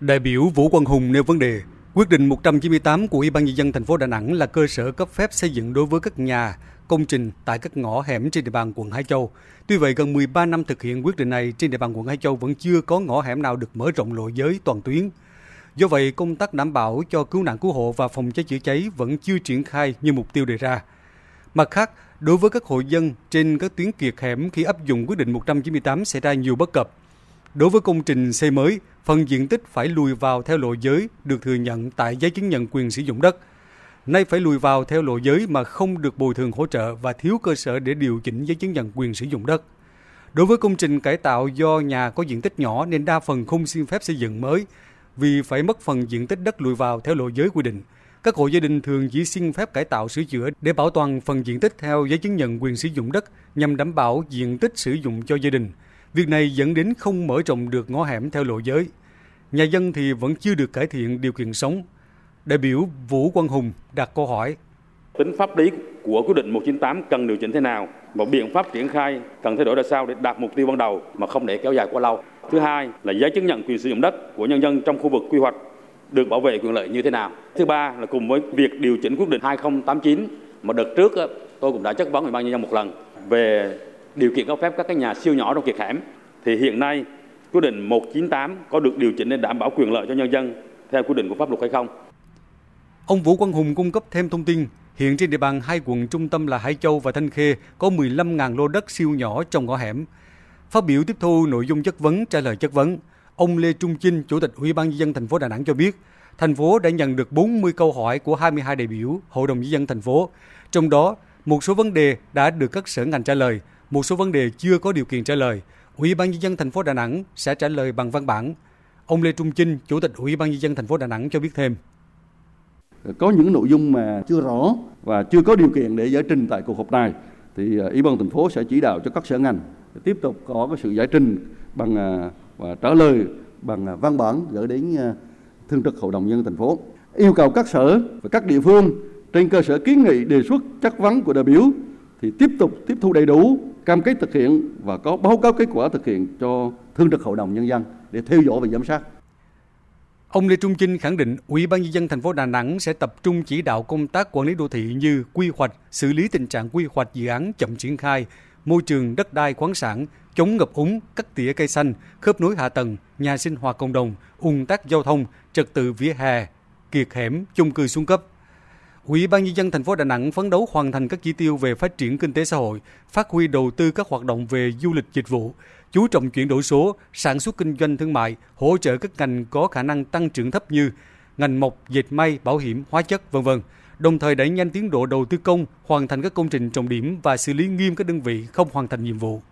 Đại biểu Vũ Quang Hùng nêu vấn đề, quyết định 198 của Ủy ban nhân dân thành phố Đà Nẵng là cơ sở cấp phép xây dựng đối với các nhà, công trình tại các ngõ hẻm trên địa bàn quận Hải Châu. Tuy vậy, gần 13 năm thực hiện quyết định này, trên địa bàn quận Hải Châu vẫn chưa có ngõ hẻm nào được mở rộng lộ giới toàn tuyến. Do vậy, công tác đảm bảo cho cứu nạn cứu hộ và phòng cháy chữa cháy vẫn chưa triển khai như mục tiêu đề ra. Mặt khác, đối với các hộ dân trên các tuyến kiệt hẻm khi áp dụng quyết định 198 xảy ra nhiều bất cập. Đối với công trình xây mới, phần diện tích phải lùi vào theo lộ giới được thừa nhận tại giấy chứng nhận quyền sử dụng đất. Nay phải lùi vào theo lộ giới mà không được bồi thường hỗ trợ và thiếu cơ sở để điều chỉnh giấy chứng nhận quyền sử dụng đất. Đối với công trình cải tạo do nhà có diện tích nhỏ nên đa phần không xin phép xây dựng mới vì phải mất phần diện tích đất lùi vào theo lộ giới quy định. Các hộ gia đình thường chỉ xin phép cải tạo sửa chữa để bảo toàn phần diện tích theo giấy chứng nhận quyền sử dụng đất nhằm đảm bảo diện tích sử dụng cho gia đình. Việc này dẫn đến không mở rộng được ngõ hẻm theo lộ giới. Nhà dân thì vẫn chưa được cải thiện điều kiện sống. Đại biểu Vũ Quang Hùng đặt câu hỏi. Tính pháp lý của quyết định 198 cần điều chỉnh thế nào và biện pháp triển khai cần thay đổi ra sao để đạt mục tiêu ban đầu mà không để kéo dài quá lâu. Thứ hai là giấy chứng nhận quyền sử dụng đất của nhân dân trong khu vực quy hoạch được bảo vệ quyền lợi như thế nào. Thứ ba là cùng với việc điều chỉnh quyết định 2089 mà đợt trước tôi cũng đã chất vấn ủy ban nhân dân một lần về điều kiện cấp phép các cái nhà siêu nhỏ trong kiệt hẻm thì hiện nay quyết định 198 có được điều chỉnh để đảm bảo quyền lợi cho nhân dân theo quy định của pháp luật hay không? Ông Vũ Quang Hùng cung cấp thêm thông tin, hiện trên địa bàn hai quận trung tâm là Hải Châu và Thanh Khê có 15.000 lô đất siêu nhỏ trong ngõ hẻm. Phát biểu tiếp thu nội dung chất vấn trả lời chất vấn, ông Lê Trung Chinh, Chủ tịch Ủy ban nhân dân thành phố Đà Nẵng cho biết, thành phố đã nhận được 40 câu hỏi của 22 đại biểu Hội đồng nhân dân thành phố. Trong đó, một số vấn đề đã được các sở ngành trả lời, một số vấn đề chưa có điều kiện trả lời. Ủy ban nhân dân thành phố Đà Nẵng sẽ trả lời bằng văn bản. Ông Lê Trung Chinh, Chủ tịch Ủy ban nhân dân thành phố Đà Nẵng cho biết thêm. Có những nội dung mà chưa rõ và chưa có điều kiện để giải trình tại cuộc họp này thì à, Ủy ban thành phố sẽ chỉ đạo cho các sở ngành tiếp tục có cái sự giải trình bằng à, và trả lời bằng à, văn bản gửi đến thường trực hội đồng nhân thành phố yêu cầu các sở và các địa phương trên cơ sở kiến nghị đề xuất chất vấn của đại biểu thì tiếp tục tiếp thu đầy đủ cam kết thực hiện và có báo cáo kết quả thực hiện cho thương trực hội đồng nhân dân để theo dõi và giám sát. Ông Lê Trung Chinh khẳng định Ủy ban nhân dân thành phố Đà Nẵng sẽ tập trung chỉ đạo công tác quản lý đô thị như quy hoạch, xử lý tình trạng quy hoạch dự án chậm triển khai, môi trường đất đai khoáng sản, chống ngập úng, cắt tỉa cây xanh, khớp nối hạ tầng, nhà sinh hoạt cộng đồng, ùn tắc giao thông, trật tự vỉa hè, kiệt hẻm, chung cư xuống cấp. Ủy ban nhân dân thành phố Đà Nẵng phấn đấu hoàn thành các chỉ tiêu về phát triển kinh tế xã hội, phát huy đầu tư các hoạt động về du lịch dịch vụ, chú trọng chuyển đổi số, sản xuất kinh doanh thương mại, hỗ trợ các ngành có khả năng tăng trưởng thấp như ngành mộc, dệt may, bảo hiểm, hóa chất, vân vân. Đồng thời đẩy nhanh tiến độ đầu tư công, hoàn thành các công trình trọng điểm và xử lý nghiêm các đơn vị không hoàn thành nhiệm vụ.